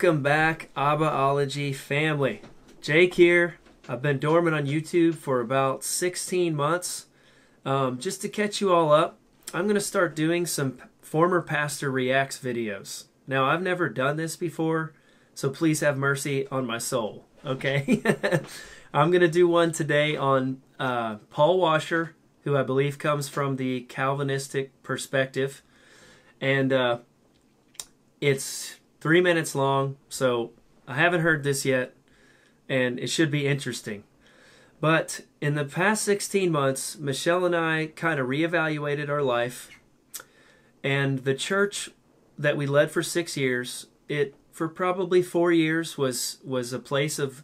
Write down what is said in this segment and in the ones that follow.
Welcome back, Abbaology family. Jake here. I've been dormant on YouTube for about 16 months. Um, just to catch you all up, I'm going to start doing some former pastor reacts videos. Now, I've never done this before, so please have mercy on my soul, okay? I'm going to do one today on uh, Paul Washer, who I believe comes from the Calvinistic perspective. And uh, it's three minutes long, so I haven't heard this yet, and it should be interesting. But in the past 16 months, Michelle and I kind of reevaluated our life, and the church that we led for six years, it for probably four years was was a place of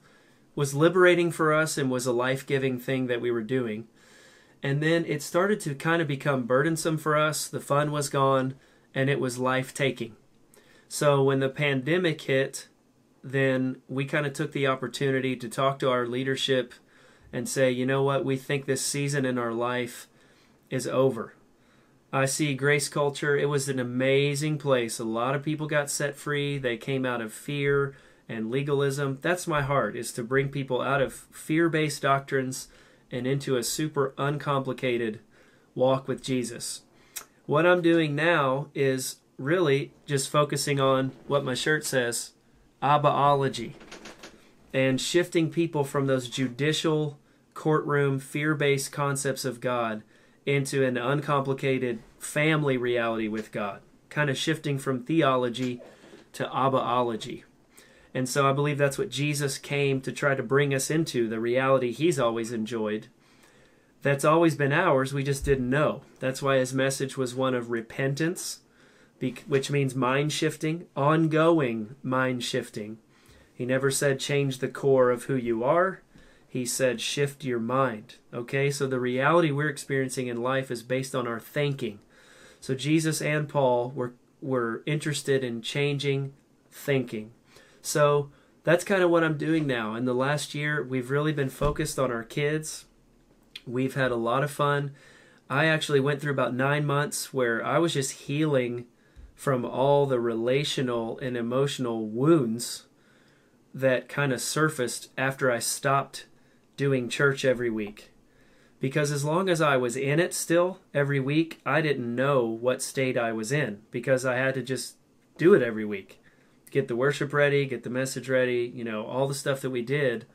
was liberating for us and was a life giving thing that we were doing. And then it started to kind of become burdensome for us. The fun was gone, and it was life taking. So when the pandemic hit, then we kind of took the opportunity to talk to our leadership and say, you know what, we think this season in our life is over. I see Grace Culture, it was an amazing place. A lot of people got set free. They came out of fear and legalism. That's my heart, is to bring people out of fear based doctrines and into a super uncomplicated walk with Jesus. What I'm doing now is really just focusing on what my shirt says Abbaology and shifting people from those judicial, courtroom, fear based concepts of God into an uncomplicated family reality with God, kind of shifting from theology to Abbaology. And so I believe that's what Jesus came to try to bring us into the reality he's always enjoyed. That's always been ours, we just didn't know. That's why his message was one of repentance which means mind shifting, ongoing mind shifting. He never said change the core of who you are. He said shift your mind. Okay, so the reality we're experiencing in life is based on our thinking. So Jesus and Paul were were interested in changing thinking. So that's kind of what I'm doing now. In the last year, we've really been focused on our kids. We've had a lot of fun. I actually went through about nine months where I was just healing from all the relational and emotional wounds that kind of surfaced after I stopped doing church every week. Because as long as I was in it still every week, I didn't know what state I was in because I had to just do it every week. Get the worship ready, get the message ready, you know, all the stuff that we did.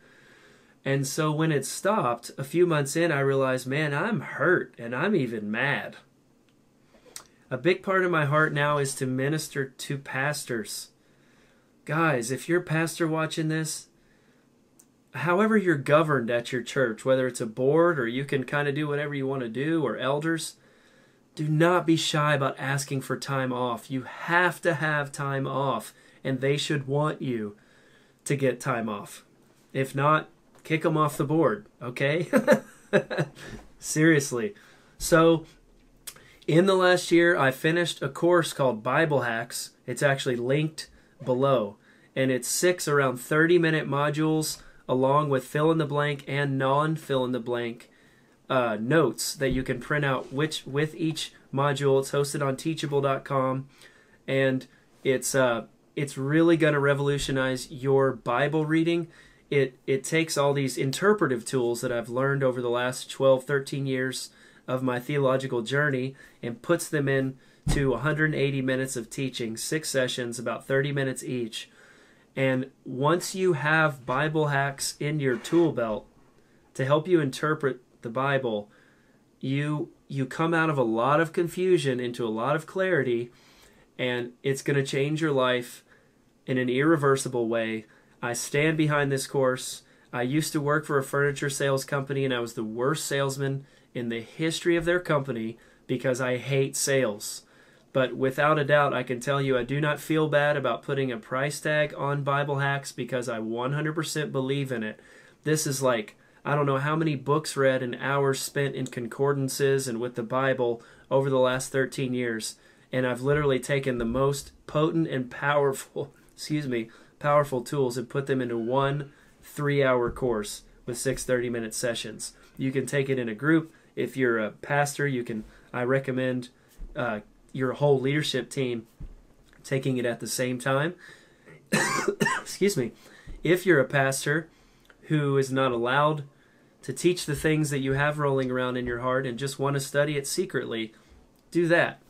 And so when it stopped, a few months in, I realized, man, I'm hurt and I'm even mad. A big part of my heart now is to minister to pastors. Guys, if you're a pastor watching this, however you're governed at your church, whether it's a board or you can kind of do whatever you want to do, or elders, do not be shy about asking for time off. You have to have time off, and they should want you to get time off. If not, kick them off the board, okay? Seriously. So, in the last year, I finished a course called Bible Hacks. It's actually linked below. And it's six around 30 minute modules, along with fill in the blank and non fill in the blank uh, notes that you can print out which with each module. It's hosted on teachable.com. And it's, uh, it's really going to revolutionize your Bible reading. It, it takes all these interpretive tools that I've learned over the last 12, 13 years of my theological journey and puts them in to 180 minutes of teaching, six sessions, about 30 minutes each. And once you have Bible hacks in your tool belt to help you interpret the Bible, you you come out of a lot of confusion into a lot of clarity and it's going to change your life in an irreversible way. I stand behind this course. I used to work for a furniture sales company and I was the worst salesman in the history of their company because I hate sales. But without a doubt, I can tell you I do not feel bad about putting a price tag on Bible Hacks because I 100% believe in it. This is like, I don't know how many books read and hours spent in concordances and with the Bible over the last 13 years. And I've literally taken the most potent and powerful, excuse me, powerful tools and put them into one three hour course with six 30 minute sessions. You can take it in a group, if you're a pastor, you can. I recommend uh, your whole leadership team taking it at the same time. excuse me, if you're a pastor who is not allowed to teach the things that you have rolling around in your heart and just want to study it secretly, do that.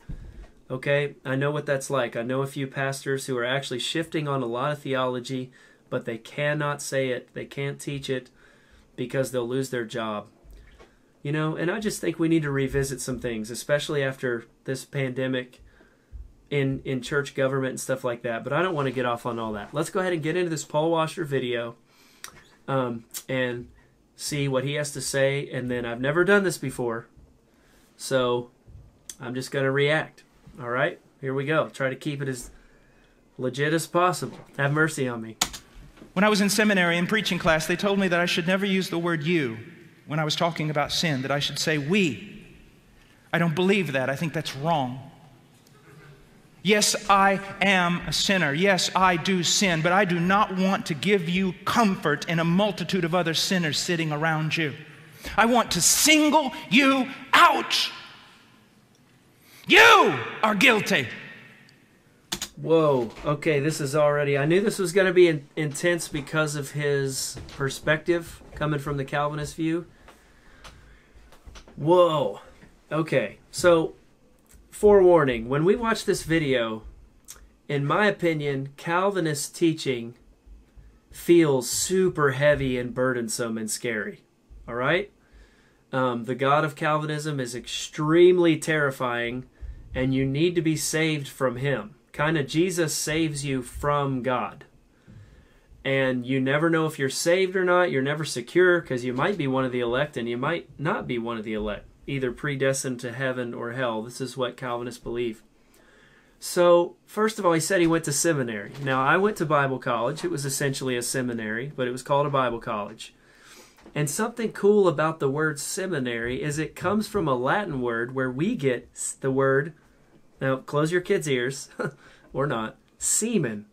Okay? I know what that's like. I know a few pastors who are actually shifting on a lot of theology, but they cannot say it, they can't teach it because they'll lose their job. You know, and I just think we need to revisit some things, especially after this pandemic in in church government and stuff like that. But I don't want to get off on all that. Let's go ahead and get into this Paul Washer video um, and see what he has to say. And then I've never done this before, so I'm just going to react. All right, here we go. Try to keep it as legit as possible. Have mercy on me. When I was in seminary in preaching class, they told me that I should never use the word you when I was talking about sin, that I should say we. I don't believe that. I think that's wrong. Yes, I am a sinner. Yes, I do sin, but I do not want to give you comfort in a multitude of other sinners sitting around you. I want to single you out. You are guilty. Whoa. Okay, this is already. I knew this was going to be in, intense because of his perspective coming from the Calvinist view. Whoa. Okay, so forewarning when we watch this video, in my opinion, Calvinist teaching feels super heavy and burdensome and scary. All right? Um, the God of Calvinism is extremely terrifying, and you need to be saved from Him. Kind of Jesus saves you from God. And you never know if you're saved or not. You're never secure because you might be one of the elect and you might not be one of the elect, either predestined to heaven or hell. This is what Calvinists believe. So, first of all, he said he went to seminary. Now, I went to Bible college. It was essentially a seminary, but it was called a Bible college. And something cool about the word seminary is it comes from a Latin word where we get the word, now close your kids' ears, or not, semen.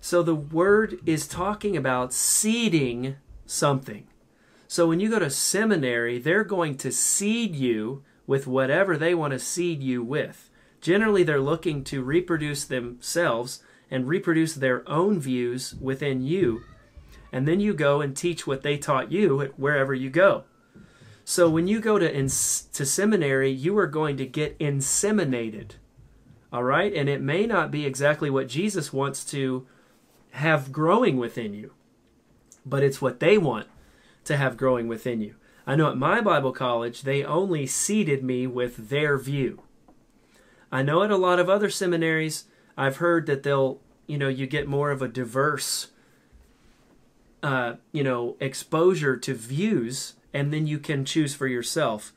So the word is talking about seeding something. So when you go to seminary, they're going to seed you with whatever they want to seed you with. Generally, they're looking to reproduce themselves and reproduce their own views within you. And then you go and teach what they taught you wherever you go. So when you go to, ins- to seminary, you are going to get inseminated. All right? And it may not be exactly what Jesus wants to have growing within you, but it's what they want to have growing within you. I know at my Bible college, they only seeded me with their view. I know at a lot of other seminaries, I've heard that they'll, you know, you get more of a diverse, uh, you know, exposure to views, and then you can choose for yourself.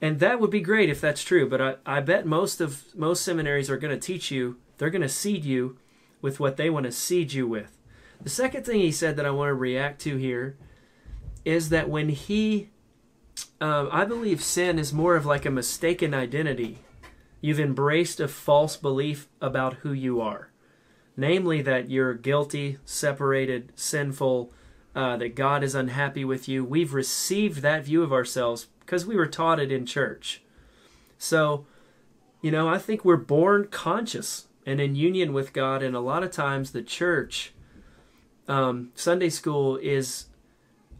And that would be great if that's true, but I, I bet most of most seminaries are going to teach you, they're going to seed you with what they want to seed you with. The second thing he said that I want to react to here is that when he, um, I believe sin is more of like a mistaken identity. You've embraced a false belief about who you are, namely that you're guilty, separated, sinful, uh, that God is unhappy with you. We've received that view of ourselves because we were taught it in church. So, you know, I think we're born conscious and in union with God. And a lot of times, the church, um, Sunday school is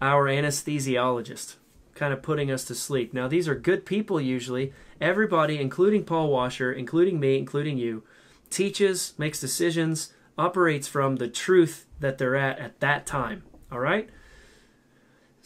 our anesthesiologist, kind of putting us to sleep. Now, these are good people usually. Everybody, including Paul Washer, including me, including you, teaches, makes decisions, operates from the truth that they're at at that time. All right?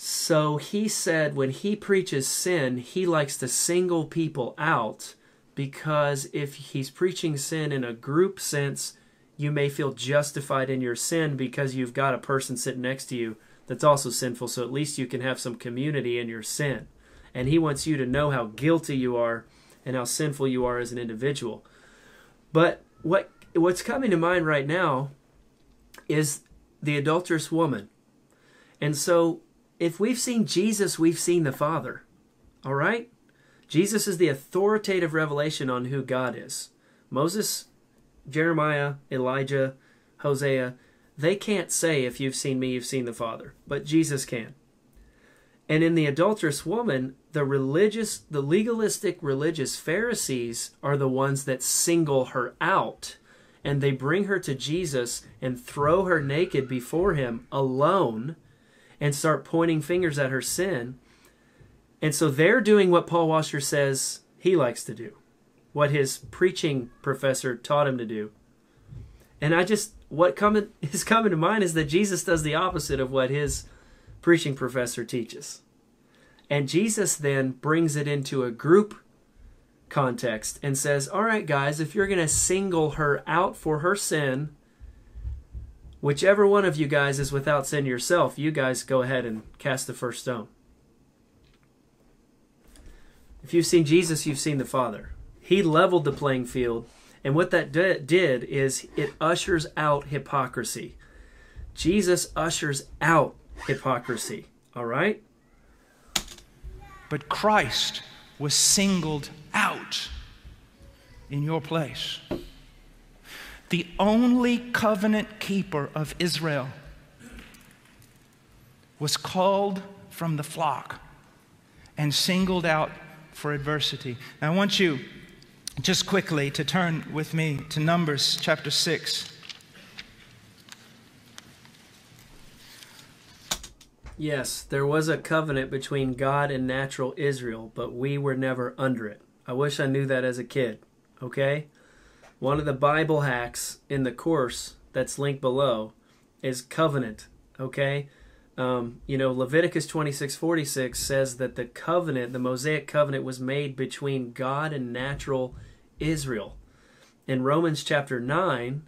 So he said when he preaches sin, he likes to single people out because if he's preaching sin in a group sense, you may feel justified in your sin because you've got a person sitting next to you that's also sinful, so at least you can have some community in your sin. And he wants you to know how guilty you are and how sinful you are as an individual. But what what's coming to mind right now is the adulterous woman. And so if we've seen Jesus, we've seen the Father. All right? Jesus is the authoritative revelation on who God is. Moses, Jeremiah, Elijah, Hosea, they can't say, if you've seen me, you've seen the Father, but Jesus can. And in the adulterous woman, the religious, the legalistic religious Pharisees are the ones that single her out and they bring her to Jesus and throw her naked before him alone and start pointing fingers at her sin. And so they're doing what Paul Washer says he likes to do, what his preaching professor taught him to do. And I just what coming is coming to mind is that Jesus does the opposite of what his preaching professor teaches. And Jesus then brings it into a group context and says, All right, guys, if you're going to single her out for her sin, whichever one of you guys is without sin yourself, you guys go ahead and cast the first stone. If you've seen Jesus, you've seen the Father. He leveled the playing field, and what that did is it ushers out hypocrisy. Jesus ushers out hypocrisy. All right? But Christ was singled out in your place. The only covenant keeper of Israel was called from the flock and singled out for adversity. Now, I want you just quickly to turn with me to Numbers chapter 6. Yes, there was a covenant between God and natural Israel, but we were never under it. I wish I knew that as a kid. Okay? One of the Bible hacks in the course that's linked below is covenant. Okay? Um, you know, Leviticus 26 46 says that the covenant, the Mosaic covenant, was made between God and natural Israel. In Romans chapter 9,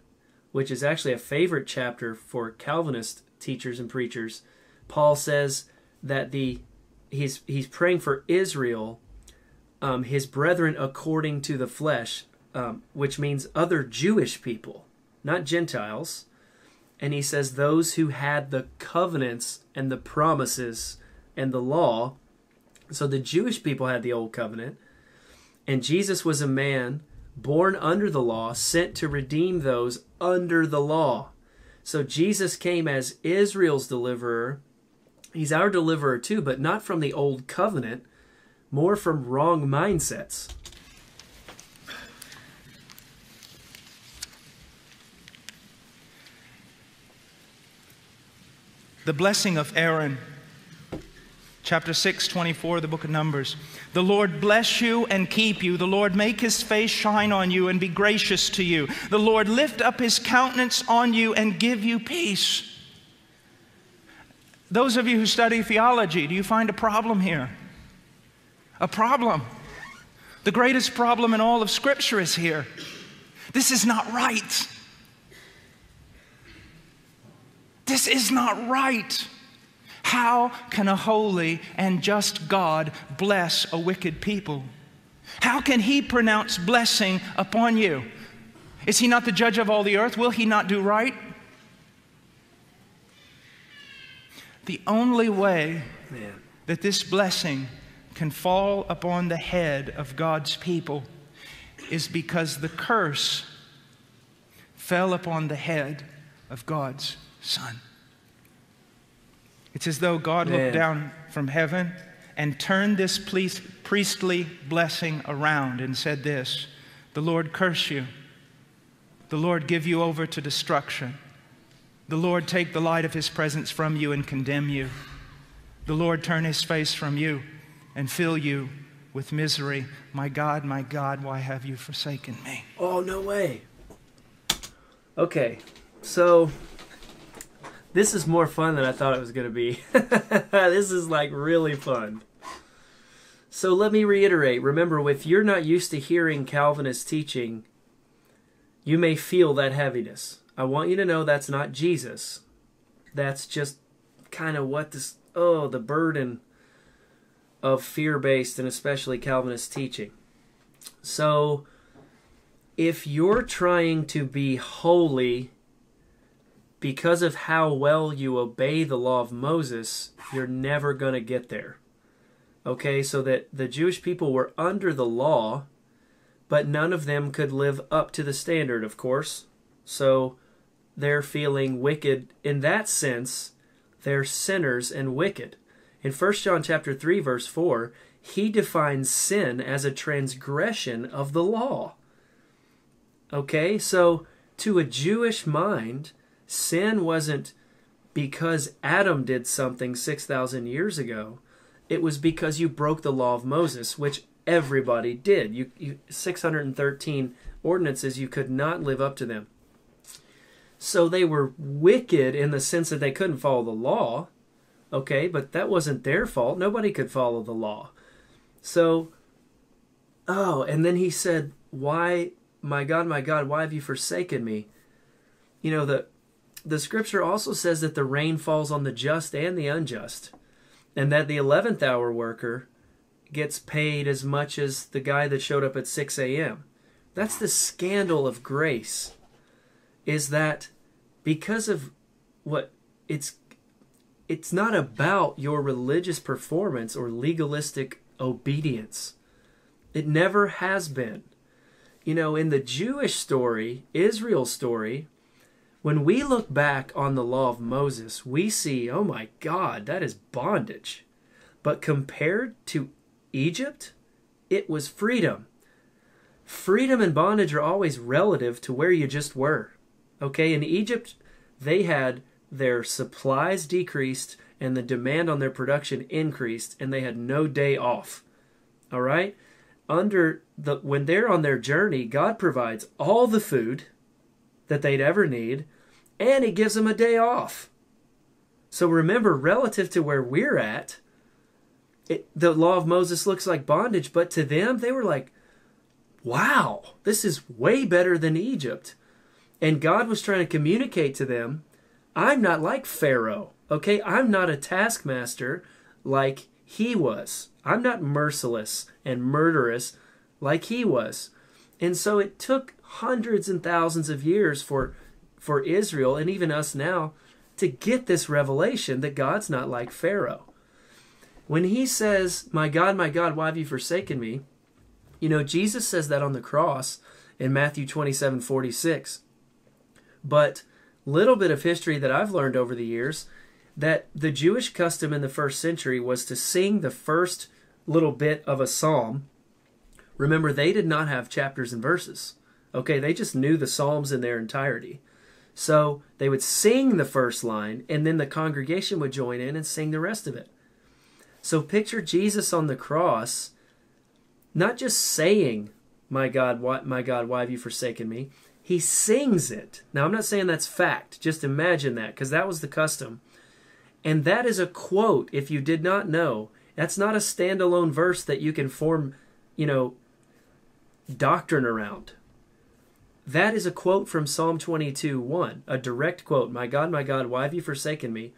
which is actually a favorite chapter for Calvinist teachers and preachers, Paul says that the he's he's praying for Israel um, his brethren according to the flesh, um, which means other Jewish people, not Gentiles. And he says those who had the covenants and the promises and the law. So the Jewish people had the old covenant, and Jesus was a man born under the law, sent to redeem those under the law. So Jesus came as Israel's deliverer. He's our deliverer too, but not from the old covenant, more from wrong mindsets. The blessing of Aaron, chapter 6, 24, the book of Numbers. The Lord bless you and keep you. The Lord make his face shine on you and be gracious to you. The Lord lift up his countenance on you and give you peace. Those of you who study theology, do you find a problem here? a problem. The greatest problem in all of Scripture is here. This is not right. This is not right. How can a holy and just God bless a wicked people? How can He pronounce blessing upon you? Is He not the judge of all the earth? Will He not do right? The only way that this blessing can fall upon the head of God's people is because the curse fell upon the head of God's Son. It's as though God looked down from heaven and turned this priestly blessing around and said this The Lord curse you, the Lord give you over to destruction, the Lord take the light of his presence from you and condemn you, the Lord turn his face from you and fill you with misery. My God, my God, why have you forsaken me? Oh, no way. Okay, so this is more fun than I thought it was going to be. this is like really fun. So let me reiterate remember, if you're not used to hearing Calvinist teaching, you may feel that heaviness. I want you to know that's not Jesus. That's just kind of what this, oh, the burden of fear based and especially Calvinist teaching. So, if you're trying to be holy because of how well you obey the law of Moses, you're never going to get there. Okay, so that the Jewish people were under the law, but none of them could live up to the standard, of course. So they're feeling wicked in that sense. They're sinners and wicked. In 1 John chapter 3 verse 4, he defines sin as a transgression of the law. Okay? So to a Jewish mind, sin wasn't because Adam did something 6,000 years ago. It was because you broke the law of Moses, which everybody did. You, you 613 ordinances, you could not live up to them. So they were wicked in the sense that they couldn't follow the law. Okay, but that wasn't their fault. Nobody could follow the law. So, oh, and then he said, Why, my God, my God, why have you forsaken me? You know, the, the scripture also says that the rain falls on the just and the unjust, and that the 11th hour worker gets paid as much as the guy that showed up at 6 a.m. That's the scandal of grace, is that because of what it's it's not about your religious performance or legalistic obedience. It never has been. You know, in the Jewish story, Israel's story, when we look back on the law of Moses, we see, oh my God, that is bondage. But compared to Egypt, it was freedom. Freedom and bondage are always relative to where you just were. Okay, in Egypt, they had their supplies decreased and the demand on their production increased and they had no day off. All right? Under the when they're on their journey, God provides all the food that they'd ever need and he gives them a day off. So remember relative to where we're at, it, the law of Moses looks like bondage, but to them they were like, "Wow, this is way better than Egypt." And God was trying to communicate to them I'm not like Pharaoh, okay? I'm not a taskmaster like he was. I'm not merciless and murderous like he was. And so it took hundreds and thousands of years for for Israel and even us now to get this revelation that God's not like Pharaoh. When he says, "My God, my God, why have you forsaken me?" You know, Jesus says that on the cross in Matthew 27:46. But little bit of history that I've learned over the years that the Jewish custom in the first century was to sing the first little bit of a psalm. Remember, they did not have chapters and verses. Okay, they just knew the psalms in their entirety. So they would sing the first line, and then the congregation would join in and sing the rest of it. So picture Jesus on the cross, not just saying, "My God, why, my God, why have you forsaken me?" He sings it. Now, I'm not saying that's fact. Just imagine that, because that was the custom. And that is a quote, if you did not know. That's not a standalone verse that you can form, you know, doctrine around. That is a quote from Psalm 22 1, a direct quote. My God, my God, why have you forsaken me?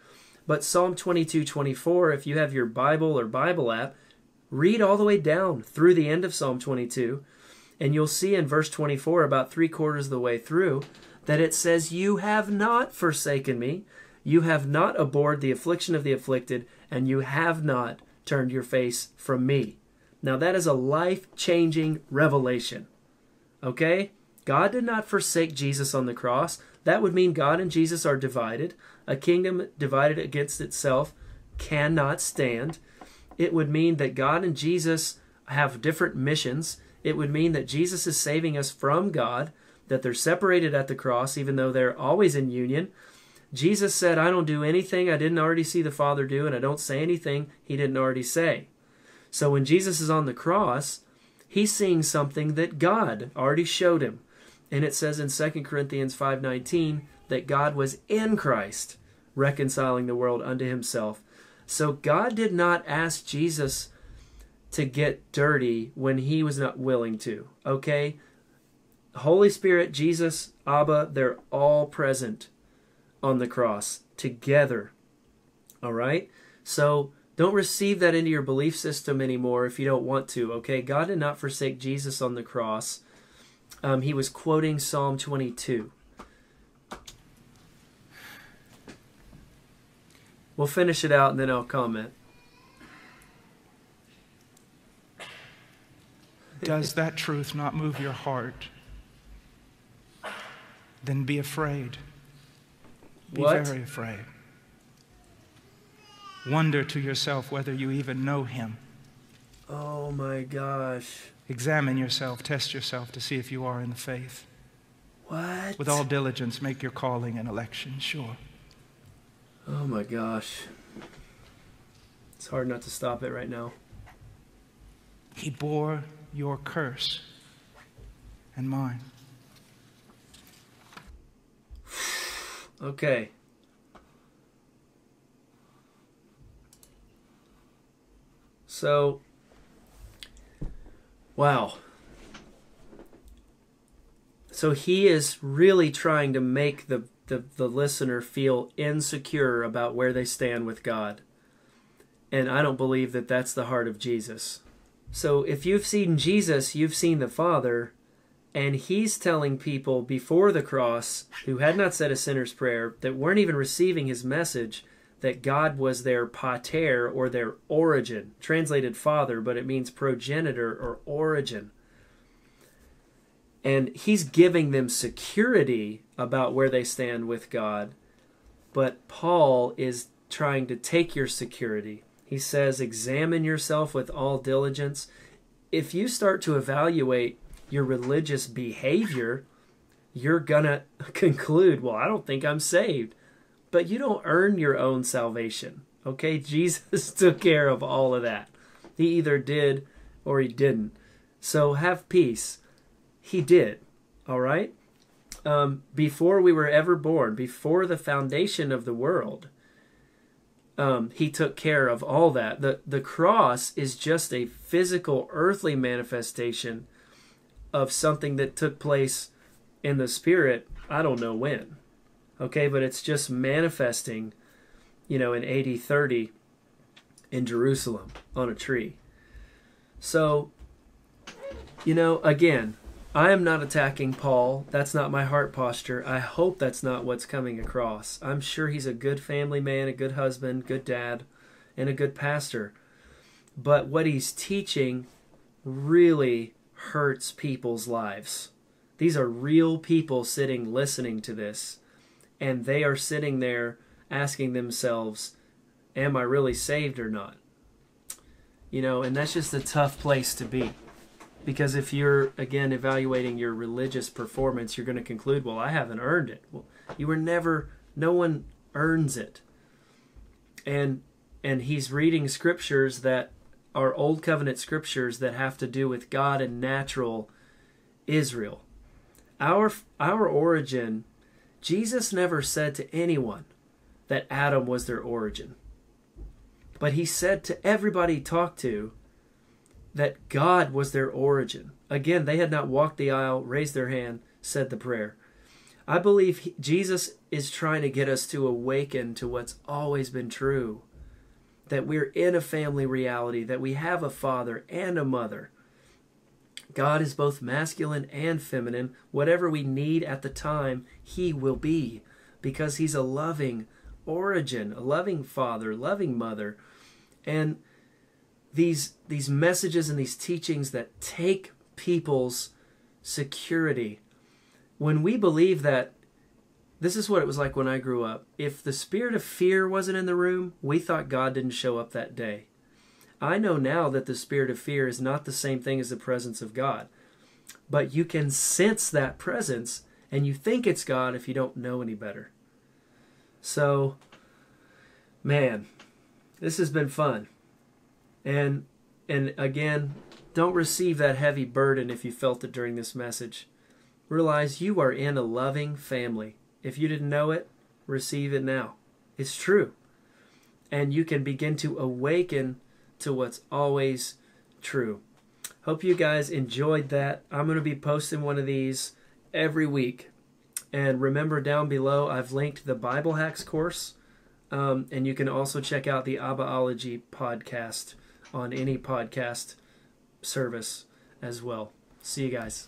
But Psalm 22 24, if you have your Bible or Bible app, read all the way down through the end of Psalm 22 and you'll see in verse 24, about three quarters of the way through, that it says, You have not forsaken me, you have not abhorred the affliction of the afflicted, and you have not turned your face from me. Now, that is a life changing revelation. Okay? God did not forsake Jesus on the cross. That would mean God and Jesus are divided. A kingdom divided against itself cannot stand. It would mean that God and Jesus have different missions it would mean that Jesus is saving us from God, that they're separated at the cross, even though they're always in union. Jesus said, I don't do anything I didn't already see the Father do, and I don't say anything he didn't already say. So when Jesus is on the cross, he's seeing something that God already showed him. And it says in 2 Corinthians 5:19 that God was in Christ reconciling the world unto himself. So God did not ask Jesus to get dirty when he was not willing to. Okay? Holy Spirit, Jesus, Abba, they're all present on the cross together. All right? So don't receive that into your belief system anymore if you don't want to. Okay? God did not forsake Jesus on the cross. Um, he was quoting Psalm 22. We'll finish it out and then I'll comment. Does that truth not move your heart? Then be afraid. Be what? very afraid. Wonder to yourself whether you even know him. Oh my gosh. Examine yourself, test yourself to see if you are in the faith. What? With all diligence, make your calling and election sure. Oh my gosh. It's hard not to stop it right now. He bore your curse and mine. Okay. So, wow. So he is really trying to make the, the, the listener feel insecure about where they stand with God. And I don't believe that that's the heart of Jesus. So if you've seen Jesus, you've seen the Father, and he's telling people before the cross who had not said a sinner's prayer, that weren't even receiving his message, that God was their pater or their origin, translated father, but it means progenitor or origin. And he's giving them security about where they stand with God. But Paul is trying to take your security. He says, Examine yourself with all diligence. If you start to evaluate your religious behavior, you're going to conclude, Well, I don't think I'm saved. But you don't earn your own salvation. Okay? Jesus took care of all of that. He either did or he didn't. So have peace. He did. All right? Um, before we were ever born, before the foundation of the world, um, he took care of all that. The, the cross is just a physical, earthly manifestation of something that took place in the spirit, I don't know when. Okay, but it's just manifesting, you know, in AD 30 in Jerusalem on a tree. So, you know, again, I am not attacking Paul. That's not my heart posture. I hope that's not what's coming across. I'm sure he's a good family man, a good husband, good dad, and a good pastor. But what he's teaching really hurts people's lives. These are real people sitting listening to this, and they are sitting there asking themselves, Am I really saved or not? You know, and that's just a tough place to be. Because if you're again evaluating your religious performance you're going to conclude well i haven't earned it. Well you were never no one earns it. And and he's reading scriptures that are old covenant scriptures that have to do with god and natural israel. Our our origin jesus never said to anyone that adam was their origin but he said to everybody he talked to that God was their origin. Again, they had not walked the aisle, raised their hand, said the prayer. I believe he, Jesus is trying to get us to awaken to what's always been true that we're in a family reality, that we have a father and a mother. God is both masculine and feminine. Whatever we need at the time, He will be because He's a loving origin, a loving father, loving mother. And these these messages and these teachings that take people's security when we believe that this is what it was like when I grew up. If the spirit of fear wasn't in the room, we thought God didn't show up that day. I know now that the spirit of fear is not the same thing as the presence of God. But you can sense that presence and you think it's God if you don't know any better. So, man, this has been fun. And and again, don't receive that heavy burden if you felt it during this message. Realize you are in a loving family. If you didn't know it, receive it now. It's true. And you can begin to awaken to what's always true. Hope you guys enjoyed that. I'm going to be posting one of these every week. And remember, down below, I've linked the Bible Hacks course. Um, and you can also check out the Abbaology podcast on any podcast service as well. See you guys.